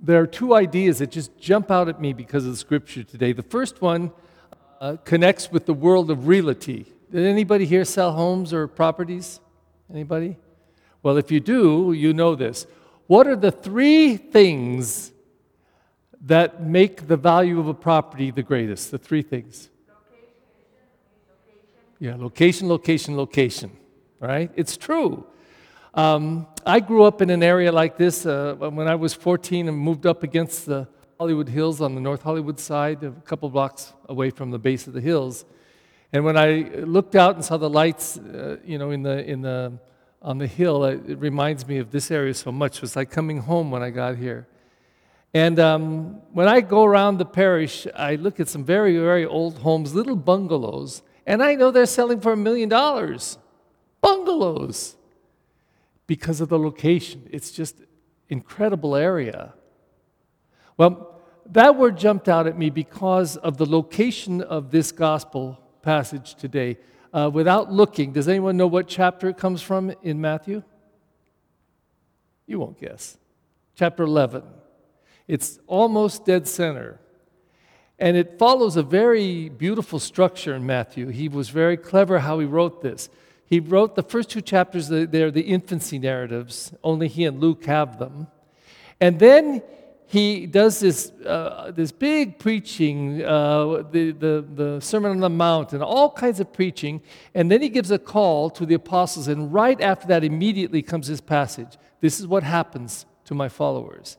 there are two ideas that just jump out at me because of the scripture today. The first one uh, connects with the world of realty. Did anybody here sell homes or properties? Anybody? Well, if you do, you know this. What are the three things that make the value of a property the greatest? The three things. Yeah, location, location, location. Right? It's true. Um, I grew up in an area like this uh, when I was 14 and moved up against the Hollywood Hills on the North Hollywood side, a couple blocks away from the base of the hills. And when I looked out and saw the lights, uh, you know, in the, in the, on the hill, it, it, reminds me of this area so much. It was like coming home when I got here. And um, when I go around the parish, I look at some very, very old homes, little bungalows, and I know they're selling for a million dollars. Bungalows because of the location. It's just incredible area. Well, that word jumped out at me because of the location of this gospel passage today. Uh, without looking, does anyone know what chapter it comes from in Matthew? You won't guess. Chapter 11. It's almost dead center. And it follows a very beautiful structure in Matthew. He was very clever how he wrote this. He wrote the first two chapters, they're the infancy narratives. Only he and Luke have them. And then he does this, uh, this big preaching, uh, the, the, the Sermon on the Mount, and all kinds of preaching. And then he gives a call to the apostles. And right after that, immediately comes this passage This is what happens to my followers.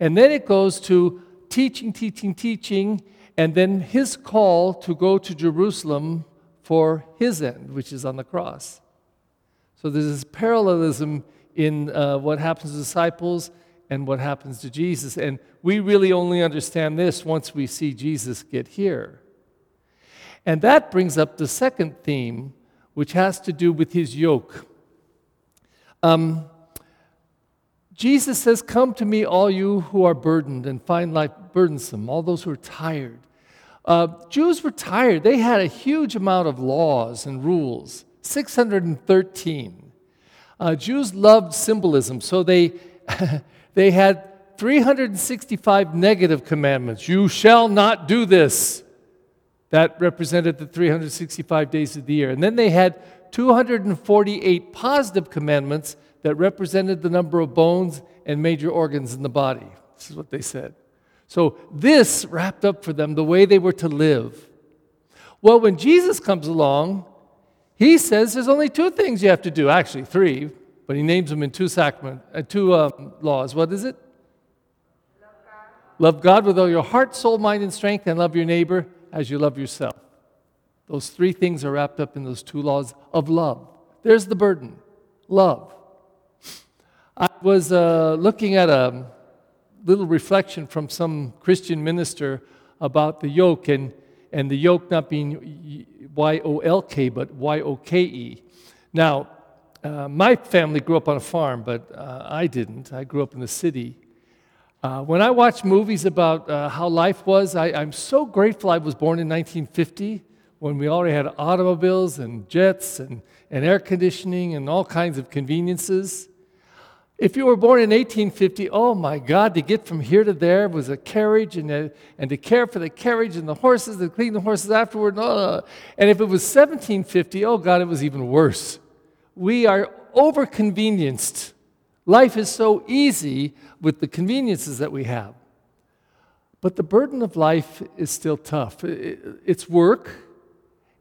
And then it goes to teaching, teaching, teaching, and then his call to go to Jerusalem for his end, which is on the cross. So there's this parallelism in uh, what happens to disciples and what happens to Jesus. And we really only understand this once we see Jesus get here. And that brings up the second theme, which has to do with his yoke. Um, Jesus says, Come to me, all you who are burdened and find life burdensome, all those who are tired. Uh, Jews were tired. They had a huge amount of laws and rules 613. Uh, Jews loved symbolism, so they, they had 365 negative commandments. You shall not do this. That represented the 365 days of the year. And then they had 248 positive commandments that represented the number of bones and major organs in the body. This is what they said. So this wrapped up for them the way they were to live. Well, when Jesus comes along, he says there's only two things you have to do. Actually, three, but he names them in two sacrament, uh, two um, laws. What is it? Love God. love God with all your heart, soul, mind, and strength, and love your neighbor as you love yourself. Those three things are wrapped up in those two laws of love. There's the burden love. I was uh, looking at a little reflection from some Christian minister about the yoke and, and the yoke not being Y O L K, but Y O K E. Now, uh, my family grew up on a farm, but uh, I didn't. I grew up in the city. Uh, when I watch movies about uh, how life was, I, I'm so grateful I was born in 1950 when we already had automobiles and jets and, and air conditioning and all kinds of conveniences. If you were born in 1850, oh my God, to get from here to there was a carriage and, a, and to care for the carriage and the horses, to clean the horses afterward. And if it was 1750, oh God, it was even worse. We are over-convenienced. Life is so easy with the conveniences that we have. But the burden of life is still tough. It's work,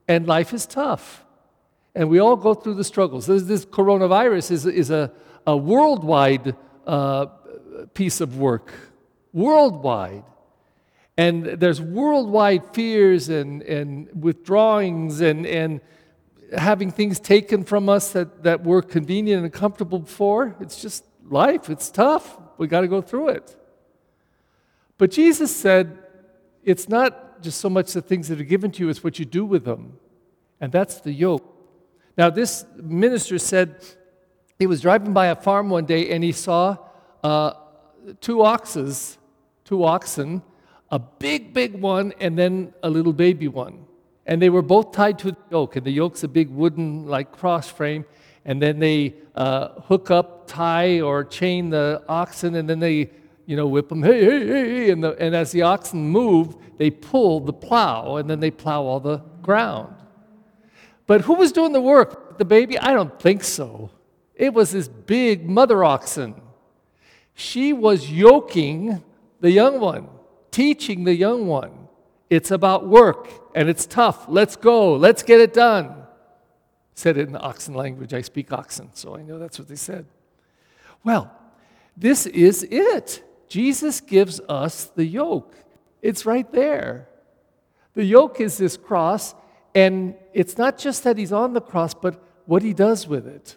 and life is tough. And we all go through the struggles. This, this coronavirus is, is a a worldwide uh, piece of work, worldwide. And there's worldwide fears and, and withdrawings and, and having things taken from us that, that were convenient and comfortable before. It's just life, it's tough. We got to go through it. But Jesus said, it's not just so much the things that are given to you, it's what you do with them. And that's the yoke. Now, this minister said he was driving by a farm one day and he saw uh, two oxes, two oxen, a big, big one, and then a little baby one. And they were both tied to the yoke, and the yoke's a big wooden, like cross frame. And then they uh, hook up, tie, or chain the oxen, and then they you know, whip them, hey, hey, hey. And, the, and as the oxen move, they pull the plow and then they plow all the ground. But who was doing the work? The baby? I don't think so. It was this big mother oxen. She was yoking the young one, teaching the young one. It's about work and it's tough. Let's go. Let's get it done. Said it in the oxen language. I speak oxen, so I know that's what they said. Well, this is it. Jesus gives us the yoke. It's right there. The yoke is this cross, and it's not just that he's on the cross, but what he does with it.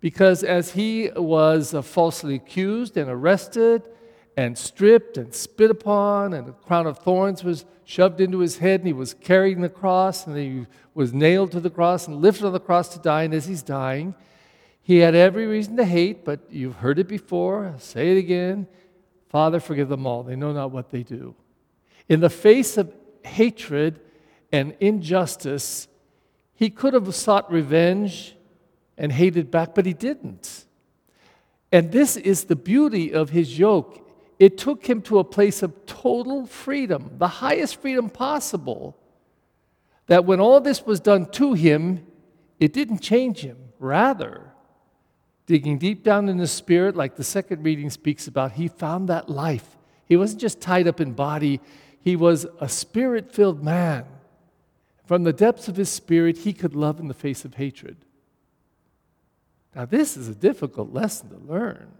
Because as he was uh, falsely accused and arrested and stripped and spit upon, and a crown of thorns was shoved into his head, and he was carrying the cross, and he was nailed to the cross and lifted on the cross to die, and as he's dying, he had every reason to hate, but you've heard it before. I'll say it again. Father, forgive them all. They know not what they do. In the face of hatred and injustice, he could have sought revenge and hated back, but he didn't. And this is the beauty of his yoke. It took him to a place of total freedom, the highest freedom possible. That when all this was done to him, it didn't change him. Rather, digging deep down in his spirit, like the second reading speaks about, he found that life. He wasn't just tied up in body, he was a spirit filled man. From the depths of his spirit, he could love in the face of hatred. Now, this is a difficult lesson to learn.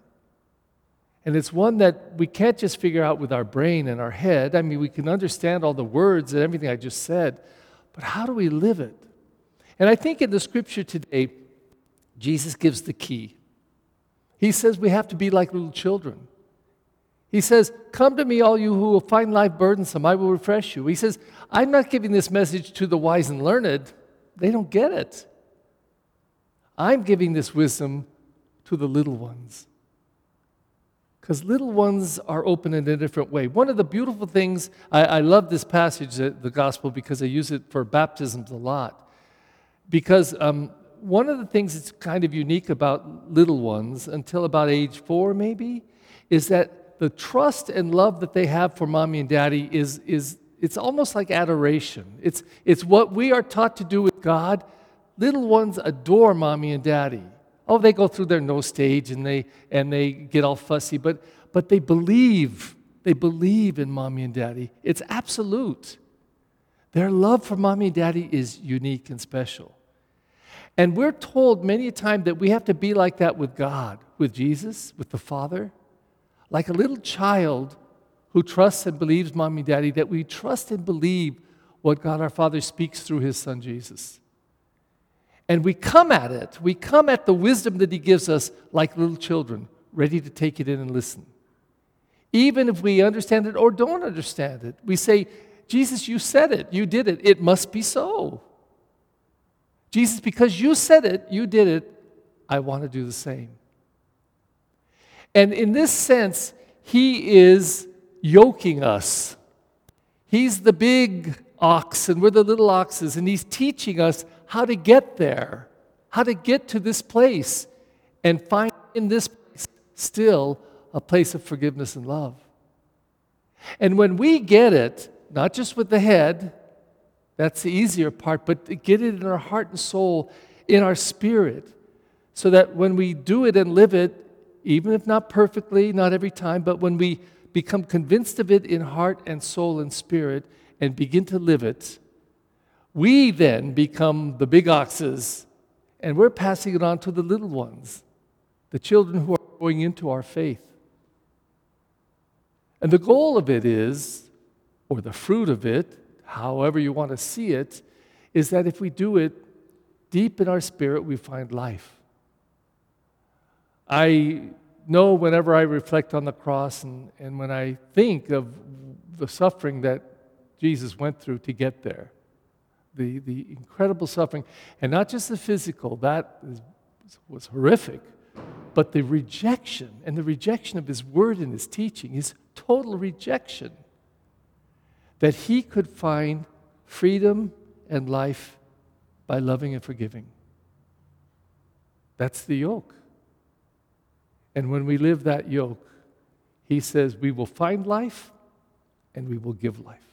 And it's one that we can't just figure out with our brain and our head. I mean, we can understand all the words and everything I just said, but how do we live it? And I think in the scripture today, Jesus gives the key. He says we have to be like little children. He says, Come to me, all you who will find life burdensome, I will refresh you. He says, I'm not giving this message to the wise and learned, they don't get it. I'm giving this wisdom to the little ones. Because little ones are open in a different way. One of the beautiful things, I, I love this passage, the gospel, because I use it for baptisms a lot. Because um, one of the things that's kind of unique about little ones until about age four, maybe, is that the trust and love that they have for mommy and daddy is, is it's almost like adoration. It's, it's what we are taught to do with God. Little ones adore mommy and daddy. Oh, they go through their no stage and they, and they get all fussy, but, but they believe. They believe in mommy and daddy. It's absolute. Their love for mommy and daddy is unique and special. And we're told many a time that we have to be like that with God, with Jesus, with the Father. Like a little child who trusts and believes mommy daddy, that we trust and believe what God our Father speaks through his Son Jesus. And we come at it, we come at the wisdom that he gives us like little children, ready to take it in and listen. Even if we understand it or don't understand it, we say, Jesus, you said it, you did it, it must be so. Jesus, because you said it, you did it, I want to do the same. And in this sense, he is yoking us. He's the big ox, and we're the little oxes, and he's teaching us how to get there, how to get to this place, and find in this place still a place of forgiveness and love. And when we get it, not just with the head, that's the easier part, but get it in our heart and soul, in our spirit, so that when we do it and live it, even if not perfectly, not every time, but when we become convinced of it in heart and soul and spirit and begin to live it, we then become the big oxes and we're passing it on to the little ones, the children who are going into our faith. And the goal of it is, or the fruit of it, however you want to see it, is that if we do it deep in our spirit, we find life. I know whenever I reflect on the cross and, and when I think of the suffering that Jesus went through to get there, the, the incredible suffering, and not just the physical, that is, was horrific, but the rejection and the rejection of his word and his teaching, his total rejection that he could find freedom and life by loving and forgiving. That's the yoke. And when we live that yoke, He says, We will find life and we will give life.